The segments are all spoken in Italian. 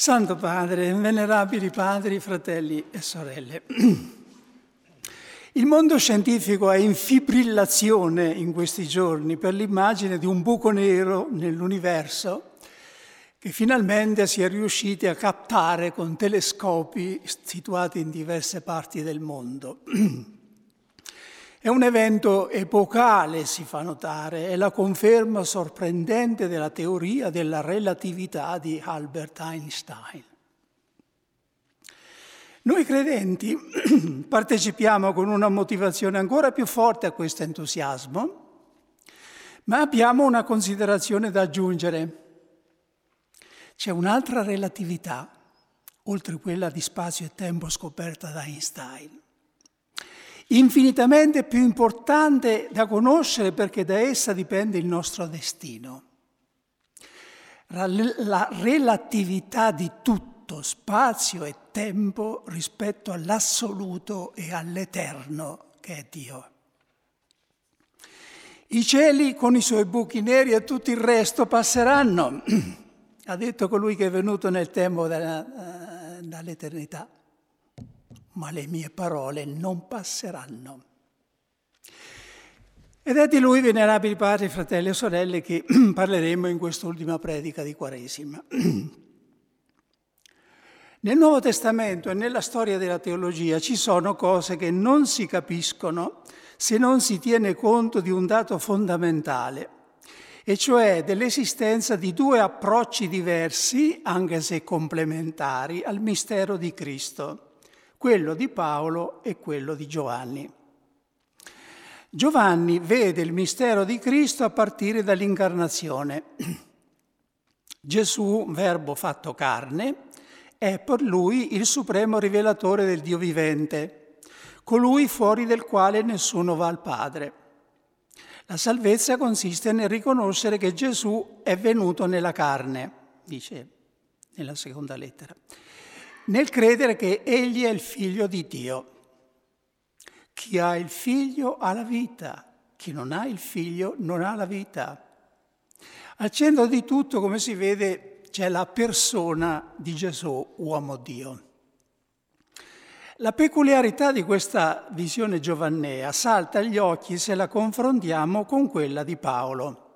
Santo Padre, venerabili padri, fratelli e sorelle. Il mondo scientifico è in fibrillazione in questi giorni per l'immagine di un buco nero nell'universo che finalmente si è riusciti a captare con telescopi situati in diverse parti del mondo. È un evento epocale, si fa notare, è la conferma sorprendente della teoria della relatività di Albert Einstein. Noi credenti partecipiamo con una motivazione ancora più forte a questo entusiasmo, ma abbiamo una considerazione da aggiungere. C'è un'altra relatività, oltre quella di spazio e tempo scoperta da Einstein infinitamente più importante da conoscere perché da essa dipende il nostro destino. La relatività di tutto, spazio e tempo rispetto all'assoluto e all'eterno che è Dio. I cieli con i suoi buchi neri e tutto il resto passeranno, ha detto colui che è venuto nel tempo uh, dall'eternità ma le mie parole non passeranno. Ed è di lui, venerabili padri, fratelli e sorelle, che parleremo in quest'ultima predica di Quaresima. Nel Nuovo Testamento e nella storia della teologia ci sono cose che non si capiscono se non si tiene conto di un dato fondamentale, e cioè dell'esistenza di due approcci diversi, anche se complementari, al mistero di Cristo quello di Paolo e quello di Giovanni. Giovanni vede il mistero di Cristo a partire dall'incarnazione. Gesù, verbo fatto carne, è per lui il supremo rivelatore del Dio vivente, colui fuori del quale nessuno va al Padre. La salvezza consiste nel riconoscere che Gesù è venuto nella carne, dice nella seconda lettera nel credere che Egli è il figlio di Dio. Chi ha il figlio ha la vita, chi non ha il figlio non ha la vita. Al centro di tutto, come si vede, c'è la persona di Gesù, uomo Dio. La peculiarità di questa visione giovannea salta agli occhi se la confrontiamo con quella di Paolo.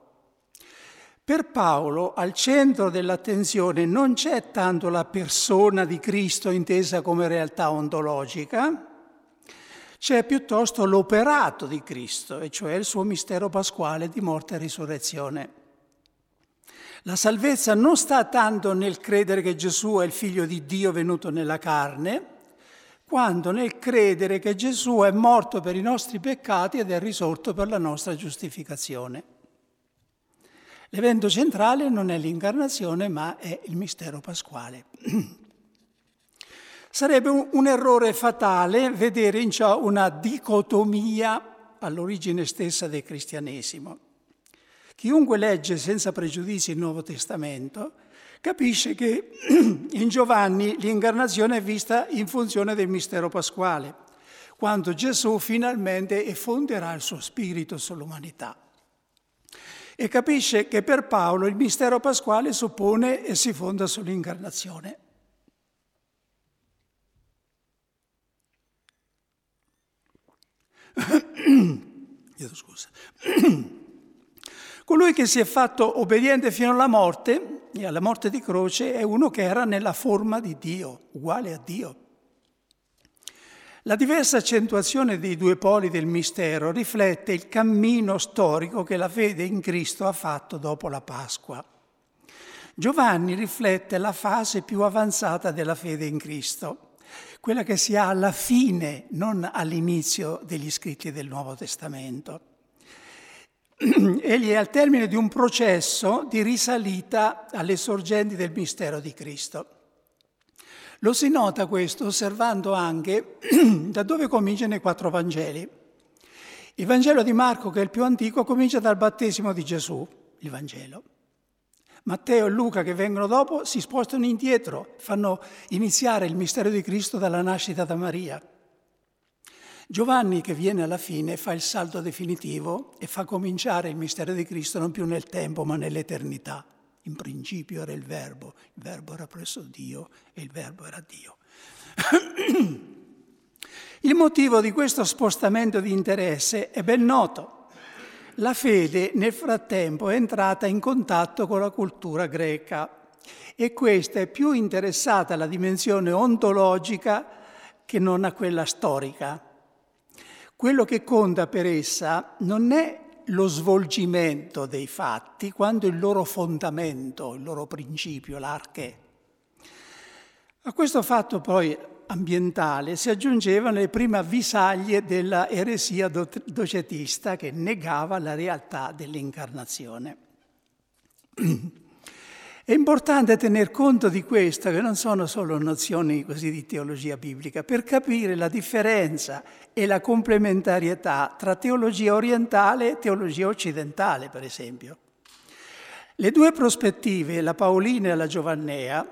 Per Paolo al centro dell'attenzione non c'è tanto la persona di Cristo intesa come realtà ontologica, c'è piuttosto l'operato di Cristo, e cioè il suo mistero pasquale di morte e risurrezione. La salvezza non sta tanto nel credere che Gesù è il figlio di Dio venuto nella carne, quanto nel credere che Gesù è morto per i nostri peccati ed è risorto per la nostra giustificazione. L'evento centrale non è l'incarnazione, ma è il mistero pasquale. Sarebbe un, errore fatale vedere in ciò una dicotomia all'origine stessa del cristianesimo. Chiunque legge senza pregiudizi il Nuovo Testamento capisce che in Giovanni l'incarnazione è vista in funzione del mistero pasquale, quando Gesù finalmente effonderà il suo spirito sull'umanità e capisce che per Paolo il mistero pasquale suppone e si fonda sull'incarnazione. Chiedo scusa. Colui che si è fatto obbediente fino alla morte, e alla morte di croce, è uno che era nella forma di Dio, uguale a Dio. La diversa accentuazione dei due poli del mistero riflette il cammino storico che la fede in Cristo ha fatto dopo la Pasqua. Giovanni riflette la fase più avanzata della fede in Cristo, quella che si ha alla fine, non all'inizio degli scritti del Nuovo Testamento. Egli è al termine di un processo di risalita alle sorgenti del mistero di Cristo. Lo si nota questo osservando anche da dove cominciano i quattro Vangeli. Il Vangelo di Marco, che è il più antico, comincia dal battesimo di Gesù, il Vangelo. Matteo e Luca, che vengono dopo, si spostano indietro, fanno iniziare il mistero di Cristo dalla nascita da Maria. Giovanni, che viene alla fine, fa il salto definitivo e fa cominciare il mistero di Cristo non più nel tempo ma nell'eternità, In principio era il verbo, il verbo era presso Dio e il verbo era Dio. il motivo di questo spostamento di interesse è ben noto. La fede nel frattempo è entrata in contatto con la cultura greca e questa è più interessata alla dimensione ontologica che non a quella storica. Quello che conta per essa non è lo svolgimento dei fatti, quanto il loro fondamento, il loro principio, l'arche. A questo fatto poi ambientale si aggiungevano le prime avvisaglie della eresia docetista che negava la realtà dell'incarnazione. È importante tener conto di questo, che non sono solo nozioni così di teologia biblica, per capire la differenza e la complementarietà tra teologia orientale e teologia occidentale, per esempio. Le due prospettive, la paolina e la giovannea,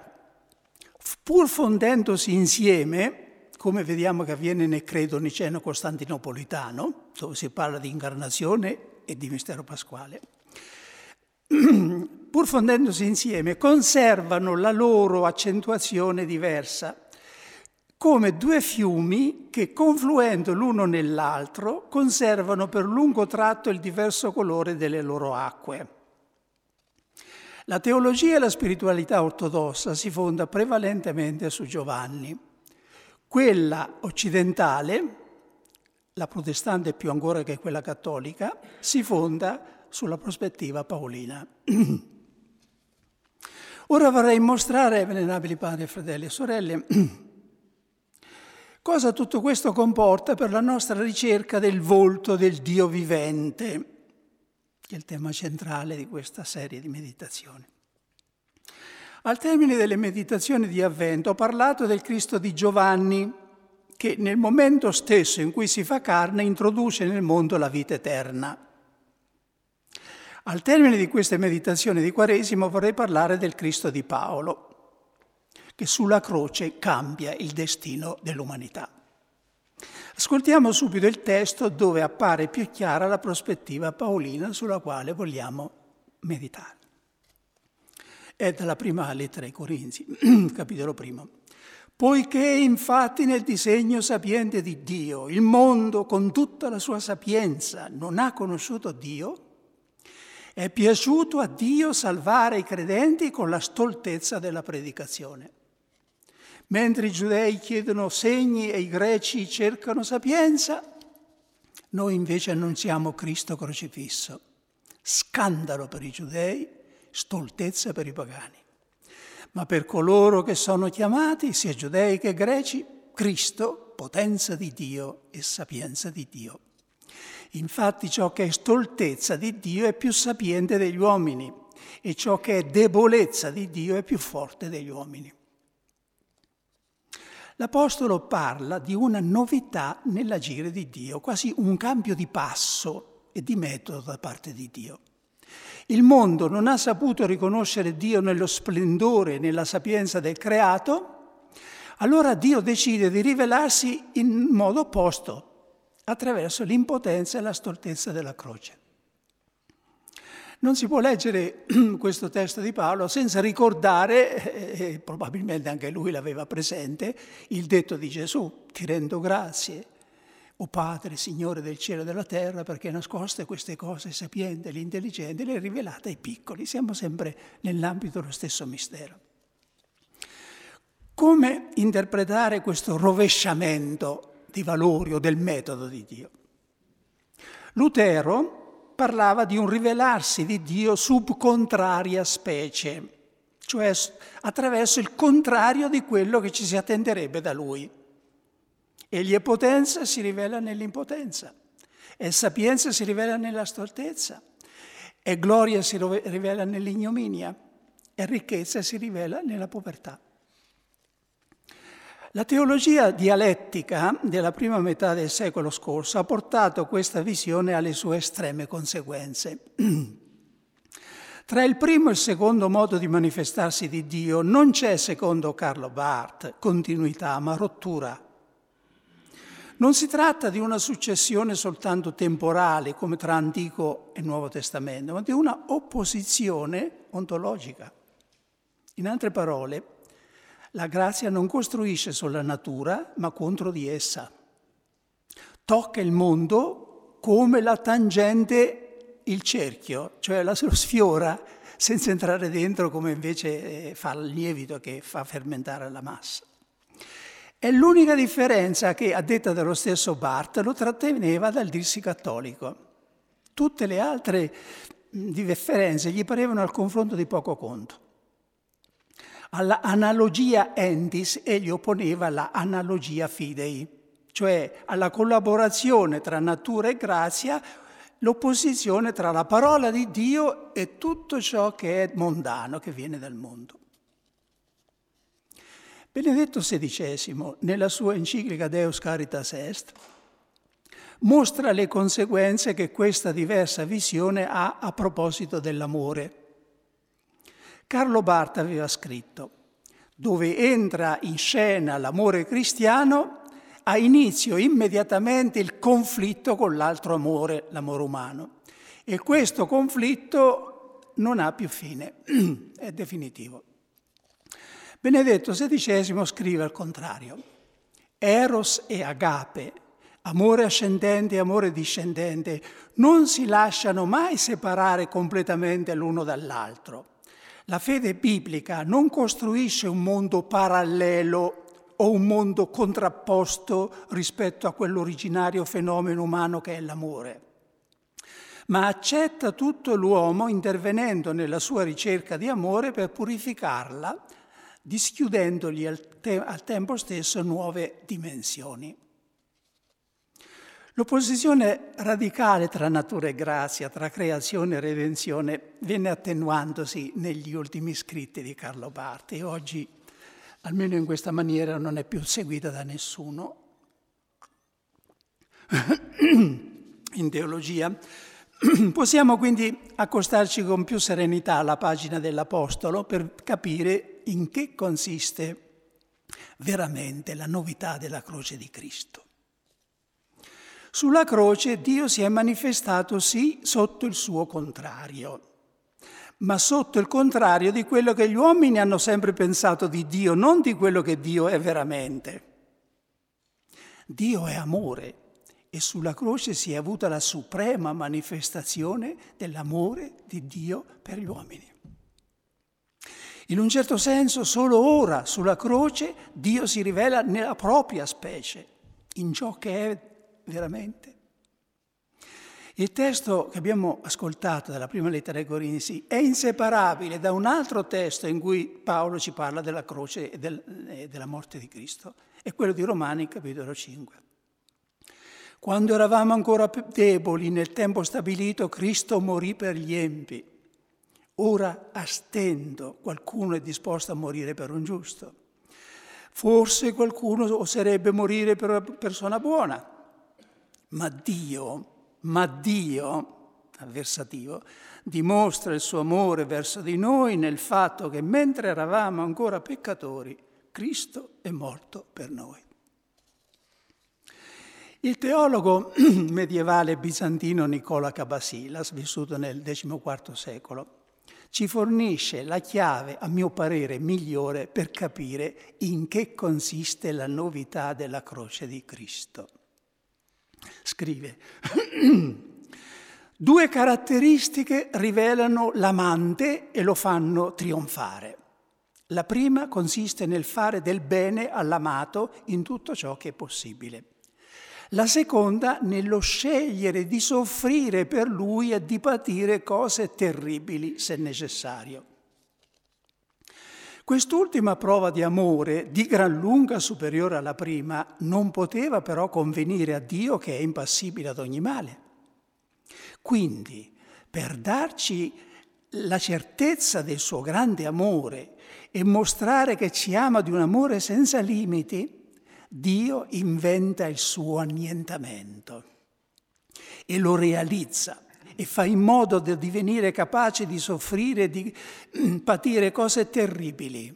pur fondendosi insieme, come vediamo che avviene nel credo niceno costantinopolitano, dove si parla di incarnazione e di mistero pasquale, pur fondendosi insieme, conservano la loro accentuazione diversa, come due fiumi che, confluendo l'uno nell'altro, conservano per lungo tratto il diverso colore delle loro acque. La teologia e la spiritualità ortodossa si fonda prevalentemente su Giovanni. Quella occidentale, la protestante più ancora che quella cattolica, si fonda sulla prospettiva paolina. Ora vorrei mostrare, venerabili padri, fratelli e sorelle, cosa tutto questo comporta per la nostra ricerca del volto del Dio vivente, che è il tema centrale di questa serie di meditazioni. Al termine delle meditazioni di Avvento ho parlato del Cristo di Giovanni, che nel momento stesso in cui si fa carne introduce nel mondo la vita eterna. Al termine di queste meditazioni di Quaresima vorrei parlare del Cristo di Paolo, che sulla croce cambia il destino dell'umanità. Ascoltiamo subito il testo dove appare più chiara la prospettiva paolina sulla quale vogliamo meditare. È dalla prima lettera ai Corinzi, capitolo primo. Poiché infatti nel disegno sapiente di Dio il mondo con tutta la sua sapienza non ha conosciuto Dio, è piaciuto a Dio salvare i credenti con la stoltezza della predicazione. Mentre i giudei chiedono segni e i greci cercano sapienza, noi invece annunziamo Cristo crocifisso. Scandalo per i giudei, stoltezza per i pagani. Ma per coloro che sono chiamati, sia giudei che greci, Cristo, potenza di Dio e sapienza di Dio. Infatti ciò che è stoltezza di Dio è più sapiente degli uomini e ciò che è debolezza di Dio è più forte degli uomini. L'Apostolo parla di una novità nell'agire di Dio, quasi un cambio di passo e di metodo da parte di Dio. Il mondo non ha saputo riconoscere Dio nello splendore e nella sapienza del creato, allora Dio decide di rivelarsi in modo opposto, attraverso l'impotenza e la stoltezza della croce. Non si può leggere questo testo di Paolo senza ricordare, e probabilmente anche lui l'aveva presente, il detto di Gesù, ti rendo grazie, o Padre, Signore del cielo e della terra, perché nascoste queste cose sapienti e intelligenti, le rivelate ai piccoli. Siamo sempre nell'ambito dello stesso mistero. Come interpretare questo rovesciamento dei valori o del metodo di Dio. Lutero parlava di un rivelarsi di Dio sub contraria specie, cioè attraverso il contrario di quello che ci si attenderebbe da lui. Egli è potenza, si rivela nell'impotenza, è sapienza, si rivela nella stoltezza, è gloria, si rivela nell'ignominia, è ricchezza, si rivela nella povertà. La teologia dialettica della prima metà del secolo scorso ha portato questa visione alle sue estreme conseguenze. Tra il primo e il secondo modo di manifestarsi di Dio non c'è, secondo Carlo Barth, continuità, ma rottura. Non si tratta di una successione soltanto temporale come tra Antico e Nuovo Testamento, ma di una opposizione ontologica. In altre parole, la grazia non costruisce sulla natura, ma contro di essa. Tocca il mondo come la tangente il cerchio, cioè la sfiora senza entrare dentro come invece eh, fa il lievito che fa fermentare la massa. È l'unica differenza che, a detta dello stesso Barth, lo tratteneva dal dirsi cattolico. Tutte le altre differenze gli parevano al confronto di poco conto. Alla analogia endis egli opponeva la analogia fidei, cioè alla collaborazione tra natura e grazia, l'opposizione tra la parola di Dio e tutto ciò che è mondano, che viene dal mondo. Benedetto XVI, nella sua enciclica Deus Caritas Est, mostra le conseguenze che questa diversa visione ha a proposito dell'amore. Carlo Barth aveva scritto, dove entra in scena l'amore cristiano, ha inizio immediatamente il conflitto con l'altro amore, l'amore umano. E questo conflitto non ha più fine, è definitivo. Benedetto XVI scrive al contrario, Eros e Agape, amore ascendente e amore discendente, non si lasciano mai separare completamente l'uno dall'altro. La fede biblica non costruisce un mondo parallelo o un mondo contrapposto rispetto a quell'originario fenomeno umano che è l'amore, ma accetta tutto l'uomo intervenendo nella sua ricerca di amore per purificarla dischiudendogli al, te- al tempo stesso nuove dimensioni. L'opposizione radicale tra natura e grazia, tra creazione e redenzione, venne attenuandosi negli ultimi scritti di Carlo Barti e oggi, almeno in questa maniera, non è più seguita da nessuno. in teologia possiamo quindi accostarci con più serenità alla pagina dell'Apostolo per capire in che consiste veramente la novità della croce di Cristo. Sulla croce Dio si è manifestato sì sotto il suo contrario, ma sotto il contrario di quello che gli uomini hanno sempre pensato di Dio, non di quello che Dio è veramente. Dio è amore e sulla croce si è avuta la suprema manifestazione dell'amore di Dio per gli uomini. In un certo senso, solo ora sulla croce Dio si rivela nella propria specie, in ciò che è veramente. Il testo che abbiamo ascoltato dalla prima lettera ai Corinzi è inseparabile da un altro testo in cui Paolo ci parla della croce e, del, e della morte di Cristo, è quello di Romani, capitolo 5. Quando eravamo ancora deboli nel tempo stabilito, Cristo morì per gli empi. Ora a stento qualcuno è disposto a morire per un giusto. Forse qualcuno oserebbe morire per una persona buona. Ma Dio, ma Dio, avversativo, dimostra il suo amore verso di noi nel fatto che mentre eravamo ancora peccatori, Cristo è morto per noi. Il teologo medievale bizantino Nicola Cabasilas, vissuto nel XIV secolo, ci fornisce la chiave, a mio parere, migliore per capire in che consiste la novità della croce di Cristo. Scrive, due caratteristiche rivelano l'amante e lo fanno trionfare. La prima consiste nel fare del bene all'amato in tutto ciò che è possibile. La seconda nello scegliere di soffrire per lui e di patire cose terribili se necessario. Quest'ultima prova di amore, di gran lunga superiore alla prima, non poteva però convenire a Dio che è impassibile ad ogni male. Quindi, per darci la certezza del suo grande amore e mostrare che ci ama di un amore senza limiti, Dio inventa il suo annientamento e lo realizza e fa in modo di divenire capace di soffrire, di mm, patire cose terribili.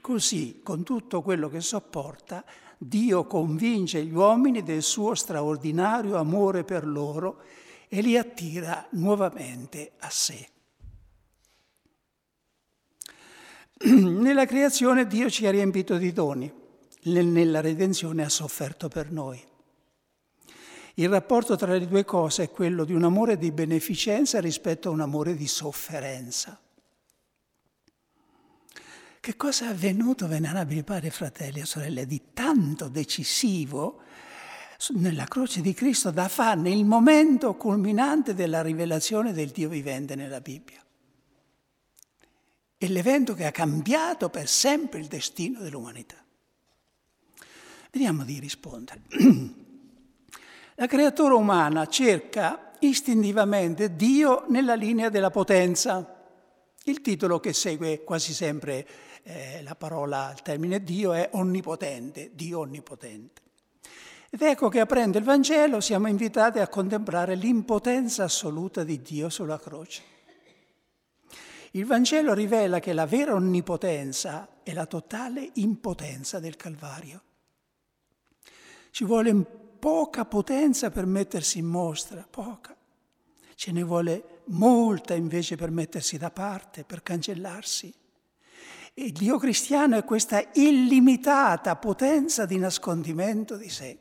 Così, con tutto quello che sopporta, Dio convince gli uomini del suo straordinario amore per loro e li attira nuovamente a sé. Nella creazione Dio ci ha riempito di doni, nella redenzione ha sofferto per noi. Il rapporto tra le due cose è quello di un amore di beneficenza rispetto a un amore di sofferenza. Che cosa è avvenuto, venerabili padri, fratelli e sorelle, di tanto decisivo nella croce di Cristo da fare nel momento culminante della rivelazione del Dio vivente nella Bibbia? È l'evento che ha cambiato per sempre il destino dell'umanità. Vediamo di rispondere. La creatura umana cerca istintivamente Dio nella linea della potenza. Il titolo che segue quasi sempre eh, la parola, il termine Dio è onnipotente, Dio onnipotente. Ed ecco che aprendo il Vangelo siamo invitati a contemplare l'impotenza assoluta di Dio sulla croce. Il Vangelo rivela che la vera onnipotenza è la totale impotenza del Calvario. Ci vuole poca potenza per mettersi in mostra, poca. Ce ne vuole molta invece per mettersi da parte, per cancellarsi. E Dio cristiano è questa illimitata potenza di nascondimento di sé.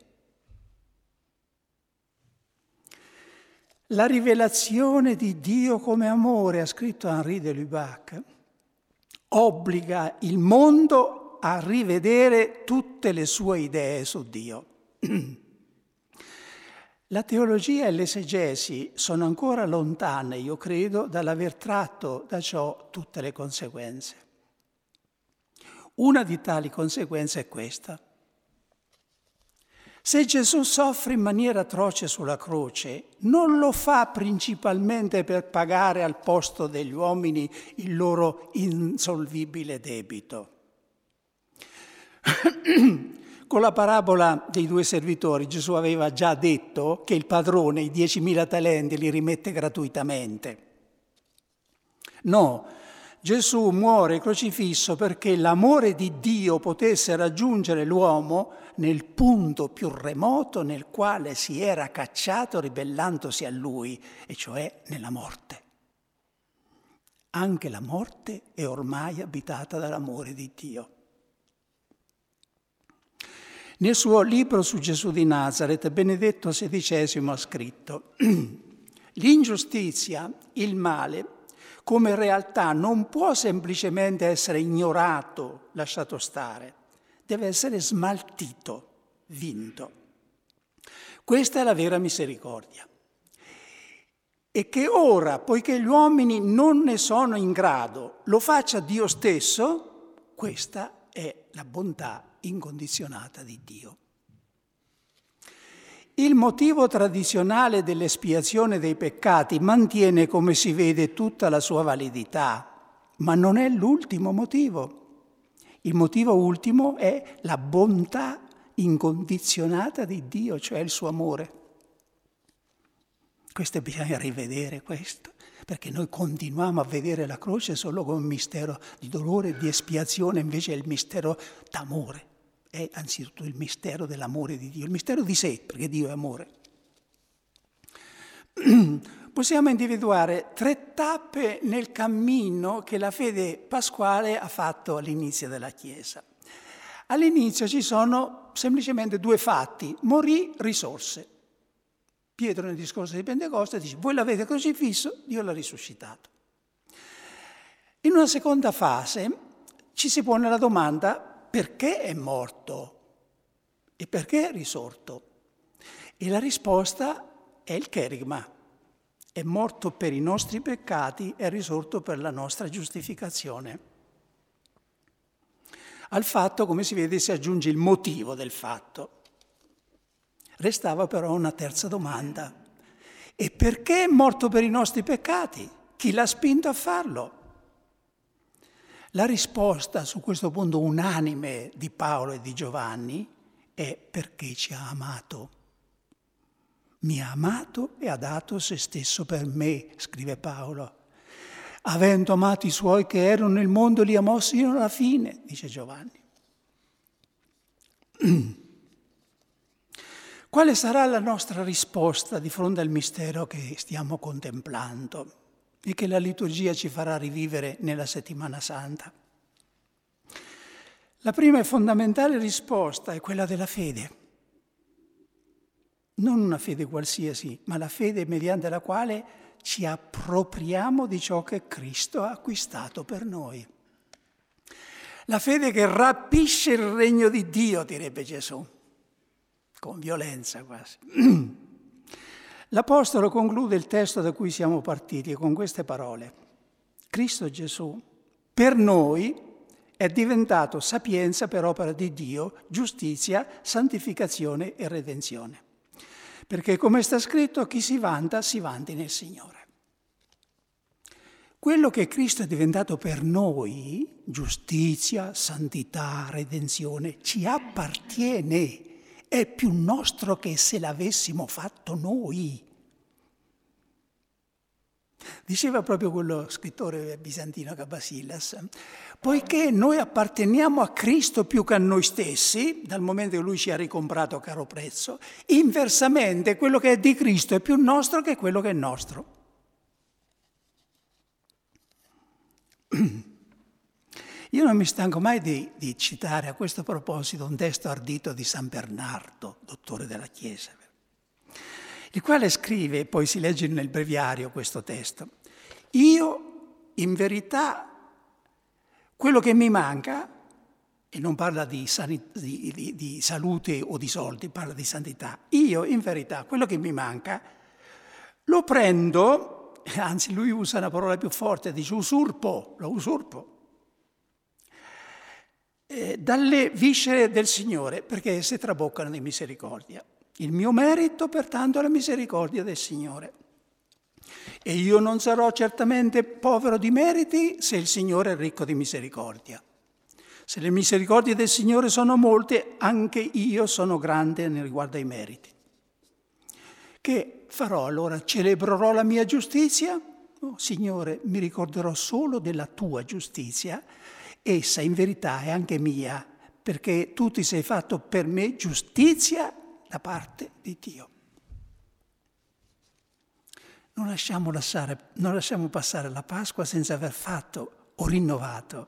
La rivelazione di Dio come amore, ha scritto Henri de Lubac, obbliga il mondo a rivedere tutte le sue idee su Dio. La teologia e l'esegesi sono ancora lontane, io credo, dall'aver tratto da ciò tutte le conseguenze. Una di tali conseguenze è questa. Se Gesù soffre in maniera atroce sulla croce, non lo fa principalmente per pagare al posto degli uomini il loro insolvibile debito. Con la parabola dei due servitori Gesù aveva già detto che il padrone i 10.000 talenti li rimette gratuitamente. No, Gesù muore crocifisso perché l'amore di Dio potesse raggiungere l'uomo nel punto più remoto nel quale si era cacciato ribellandosi a lui, e cioè nella morte. Anche la morte è ormai abitata dall'amore di Dio. Nel suo libro su Gesù di Nazareth, Benedetto XVI ha scritto, l'ingiustizia, il male, come realtà non può semplicemente essere ignorato, lasciato stare, deve essere smaltito, vinto. Questa è la vera misericordia. E che ora, poiché gli uomini non ne sono in grado, lo faccia Dio stesso, questa è la bontà incondizionata di Dio. Il motivo tradizionale dell'espiazione dei peccati mantiene, come si vede, tutta la sua validità, ma non è l'ultimo motivo. Il motivo ultimo è la bontà incondizionata di Dio, cioè il suo amore. Questo bisogna rivedere questo, perché noi continuiamo a vedere la croce solo come un mistero di dolore di espiazione, invece è il mistero d'amore è anzitutto il mistero dell'amore di Dio, il mistero di sé, perché Dio è amore. Possiamo individuare tre tappe nel cammino che la fede pasquale ha fatto all'inizio della Chiesa. All'inizio ci sono semplicemente due fatti, morì, risorse. Pietro nel discorso di Pentecoste dice, voi l'avete crocifisso, Dio l'ha risuscitato. In una seconda fase ci si pone la domanda, perché è morto e perché è risorto? E la risposta è il cherigma. È morto per i nostri peccati, è risorto per la nostra giustificazione. Al fatto, come si vede, si aggiunge il motivo del fatto. Restava però una terza domanda. E perché è morto per i nostri peccati? Chi l'ha spinto a farlo? La risposta su questo punto unanime di Paolo e di Giovanni è perché ci ha amato. Mi ha amato e ha dato se stesso per me, scrive Paolo. avendo amato i suoi che erano nel mondo, li amò sino alla fine, dice Giovanni. Quale sarà la nostra risposta di fronte al mistero che stiamo contemplando e che la liturgia ci farà rivivere nella settimana santa? La prima e fondamentale risposta è quella della fede. Non una fede qualsiasi, ma la fede mediante la quale ci appropriamo di ciò che Cristo ha acquistato per noi. La fede che rapisce il regno di Dio, direbbe Gesù, con violenza quasi. L'Apostolo conclude il testo da cui siamo partiti con queste parole. Cristo Gesù, per noi, è diventato sapienza per opera di Dio, giustizia, santificazione e redenzione. Perché come sta scritto, chi si vanta, si vanti nel Signore. Quello che Cristo è diventato per noi, giustizia, santità, redenzione, ci appartiene, è più nostro che se l'avessimo fatto noi. Diceva proprio quello scrittore bizantino Cabasillas, poiché noi apparteniamo a Cristo più che a noi stessi, dal momento che Lui ci ha ricomprato a caro prezzo, inversamente quello che è di Cristo è più nostro che quello che è nostro. Io non mi stanco mai di, di, citare a questo proposito un testo ardito di San Bernardo, dottore della Chiesa, il quale scrive, poi si legge nel breviario questo testo, io in verità quello che mi manca, e non parla di, sanit- di, di, di salute o di soldi, parla di santità, io in verità quello che mi manca lo prendo, anzi lui usa una parola più forte, dice usurpo, lo usurpo, eh, dalle viscere del Signore, perché esse traboccano di misericordia. Il mio merito, pertanto, è la misericordia del Signore. E io non sarò certamente povero di meriti se il Signore è ricco di misericordia. Se le misericordie del Signore sono molte, anche io sono grande nel riguardo ai meriti. Che farò allora? Celebrerò la mia giustizia? Oh, Signore, mi ricorderò solo della tua giustizia. Essa in verità è anche mia, perché tu ti sei fatto per me giustizia da parte di Dio. Non lasciamo, lasciare, non lasciamo passare la Pasqua senza aver fatto o rinnovato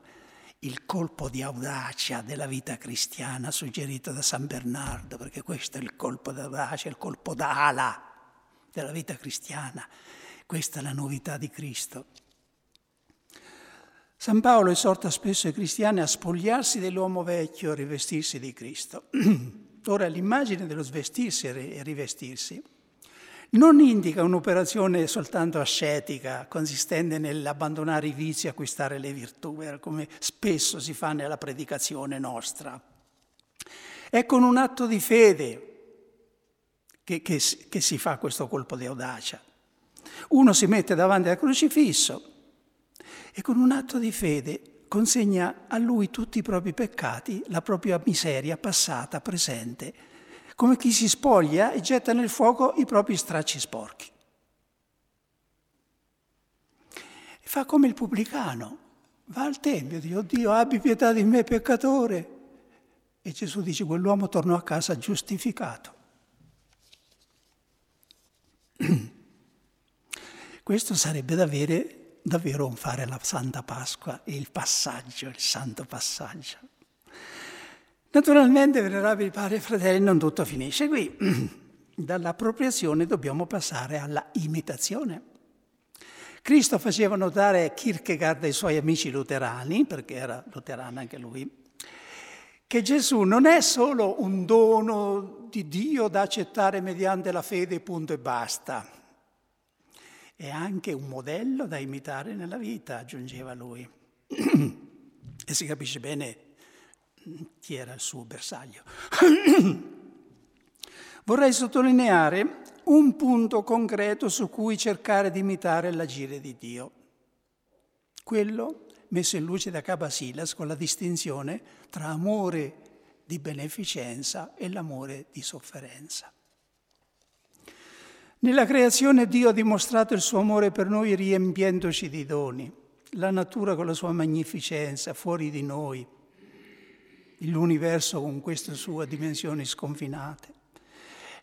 il colpo di audacia della vita cristiana suggerito da San Bernardo, perché questo è il colpo d'audacia, il colpo d'ala della vita cristiana. Questa è la novità di Cristo. San Paolo esorta spesso i cristiani a spogliarsi dell'uomo vecchio e rivestirsi di Cristo. Ora l'immagine dello svestirsi e rivestirsi non indica un'operazione soltanto ascetica, consistente nell'abbandonare i vizi e acquistare le virtù, come spesso si fa nella predicazione nostra. È con un atto di fede che, che, che si fa questo colpo di audacia. Uno si mette davanti al crocifisso e con un atto di fede consegna a lui tutti i propri peccati, la propria miseria passata, presente, come chi si spoglia e getta nel fuoco i propri stracci sporchi. E fa come il pubblicano, va al Tempio, dice, oddio, abbi pietà di me peccatore. E Gesù dice, quell'uomo tornò a casa giustificato. Questo sarebbe da avere, davvero fare la Santa Pasqua, il passaggio, il santo passaggio. Naturalmente, venerabili padri e fratelli, non tutto finisce qui. Dall'appropriazione dobbiamo passare alla imitazione. Cristo faceva notare Kierkegaard ai suoi amici luterani, perché era luterano anche lui, che Gesù non è solo un dono di Dio da accettare mediante la fede, punto e basta. È anche un modello da imitare nella vita, aggiungeva lui. e si capisce bene chi era il suo bersaglio. Vorrei sottolineare un punto concreto su cui cercare di imitare l'agire di Dio. Quello messo in luce da Cabasilas con la distinzione tra amore di beneficenza e l'amore di sofferenza. Nella creazione Dio ha dimostrato il suo amore per noi riempiendoci di doni la natura con la sua magnificenza fuori di noi, l'universo con queste sue dimensioni sconfinate,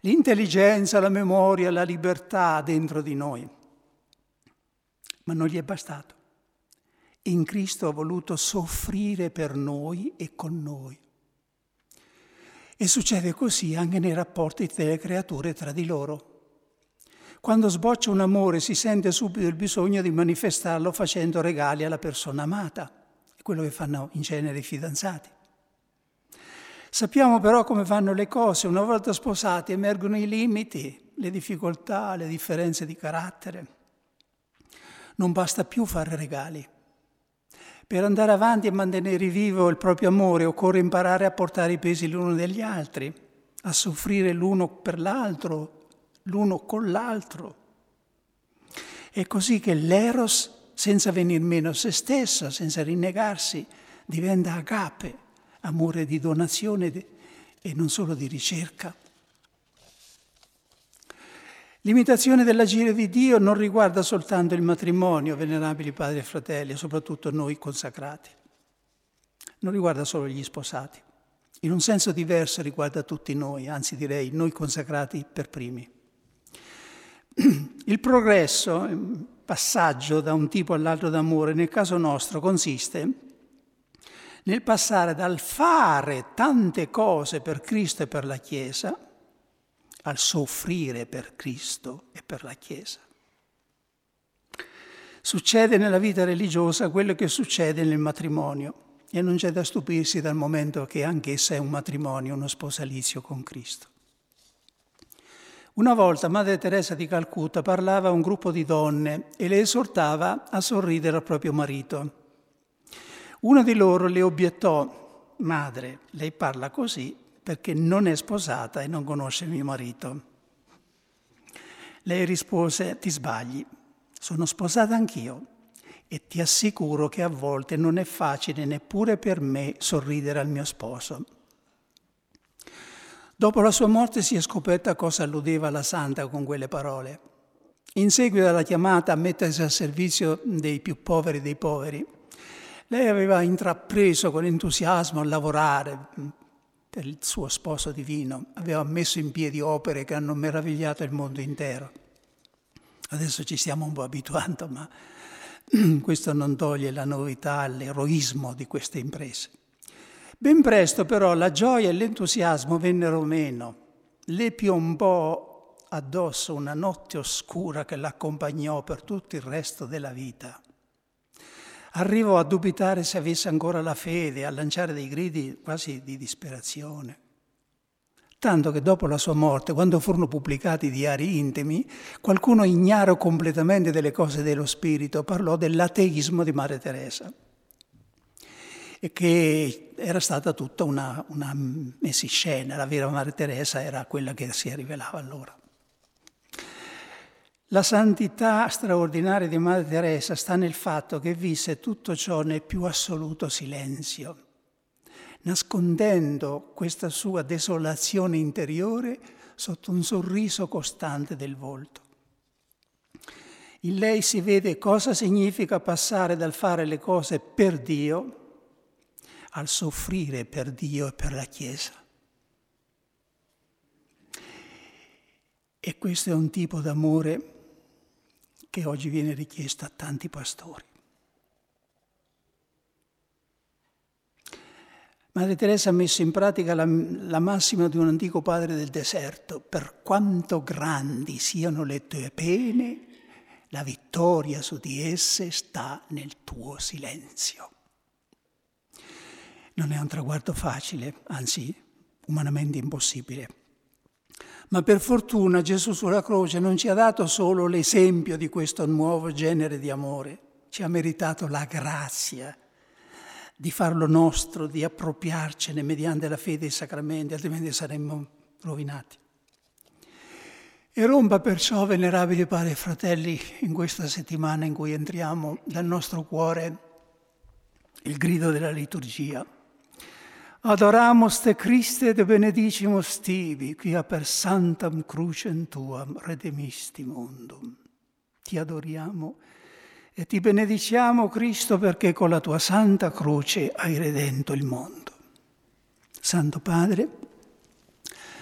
l'intelligenza, la memoria, la libertà dentro di noi. Ma non gli è bastato. In Cristo ha voluto soffrire per noi e con noi. E succede così anche nei rapporti delle creature tra di loro. Quando sboccia un amore si sente subito il bisogno di manifestarlo facendo regali alla persona amata. È quello che fanno in genere i fidanzati. Sappiamo però come vanno le cose. Una volta sposati emergono i limiti, le difficoltà, le differenze di carattere. Non basta più fare regali. Per andare avanti e mantenere vivo il proprio amore occorre imparare a portare i pesi l'uno degli altri, a soffrire l'uno per l'altro, l'uno con l'altro. È così che l'eros, senza venir meno a se stesso, senza rinnegarsi, diventa agape, amore di donazione e non solo di ricerca. L'imitazione dell'agire di Dio non riguarda soltanto il matrimonio, venerabili padri e fratelli, soprattutto noi consacrati. Non riguarda solo gli sposati. In un senso diverso riguarda tutti noi, anzi direi noi consacrati per primi. Il progresso, il passaggio da un tipo all'altro d'amore, nel caso nostro, consiste nel passare dal fare tante cose per Cristo e per la Chiesa al soffrire per Cristo e per la Chiesa. Succede nella vita religiosa quello che succede nel matrimonio e non c'è da stupirsi dal momento che anch'essa è un matrimonio, uno sposalizio con Cristo. Una volta Madre Teresa di Calcutta parlava a un gruppo di donne e le esortava a sorridere al proprio marito. Una di loro le obiettò, Madre, lei parla così perché non è sposata e non conosce mio marito. Lei rispose, ti sbagli, sono sposata anch'io e ti assicuro che a volte non è facile neppure per me sorridere al mio sposo. Dopo la sua morte si è scoperta cosa alludeva la santa con quelle parole. In seguito alla chiamata a mettersi al servizio dei più poveri dei poveri, lei aveva intrapreso con entusiasmo a lavorare, per il suo sposo divino, aveva messo in piedi opere che hanno meravigliato il mondo intero. Adesso ci stiamo un po' abituando, ma questo non toglie la novità, l'eroismo di queste imprese. Ben presto però la gioia e l'entusiasmo vennero meno. Le piombò addosso una notte oscura che l'accompagnò per tutto il resto della vita. Arrivò a dubitare se avesse ancora la fede, a lanciare dei gridi quasi di disperazione. Tanto che dopo la sua morte, quando furono pubblicati i diari intimi, qualcuno ignaro completamente delle cose dello spirito parlò dell'ateismo di Madre Teresa e che era stata tutta una, una messiscena, la vera Madre Teresa era quella che si rivelava allora. La santità straordinaria di Madre Teresa sta nel fatto che visse tutto ciò nel più assoluto silenzio, nascondendo questa sua desolazione interiore sotto un sorriso costante del volto. In lei si vede cosa significa passare dal fare le cose per Dio al soffrire per Dio e per la Chiesa. E questo è un tipo d'amore che oggi viene richiesta a tanti pastori. Madre Teresa ha messo in pratica la, la, massima di un antico padre del deserto, per quanto grandi siano le tue pene, la vittoria su di esse sta nel tuo silenzio. Non è un traguardo facile, anzi umanamente impossibile. Ma per fortuna Gesù sulla croce non ci ha dato solo l'esempio di questo nuovo genere di amore, ci ha meritato la grazia di farlo nostro, di appropriarcene mediante la fede e i sacramenti, altrimenti saremmo rovinati. E rompa perciò, venerabili padri e fratelli, in questa settimana in cui entriamo dal nostro cuore il grido della liturgia Adoramus te Christe de benedicimus tibi, quia per santam crucem tuam redemisti mundum. Ti adoriamo E ti benediciamo, Cristo, perché con la tua santa croce hai redento il mondo. Santo Padre,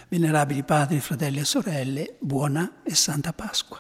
venerabili padri, fratelli e sorelle, buona e santa Pasqua.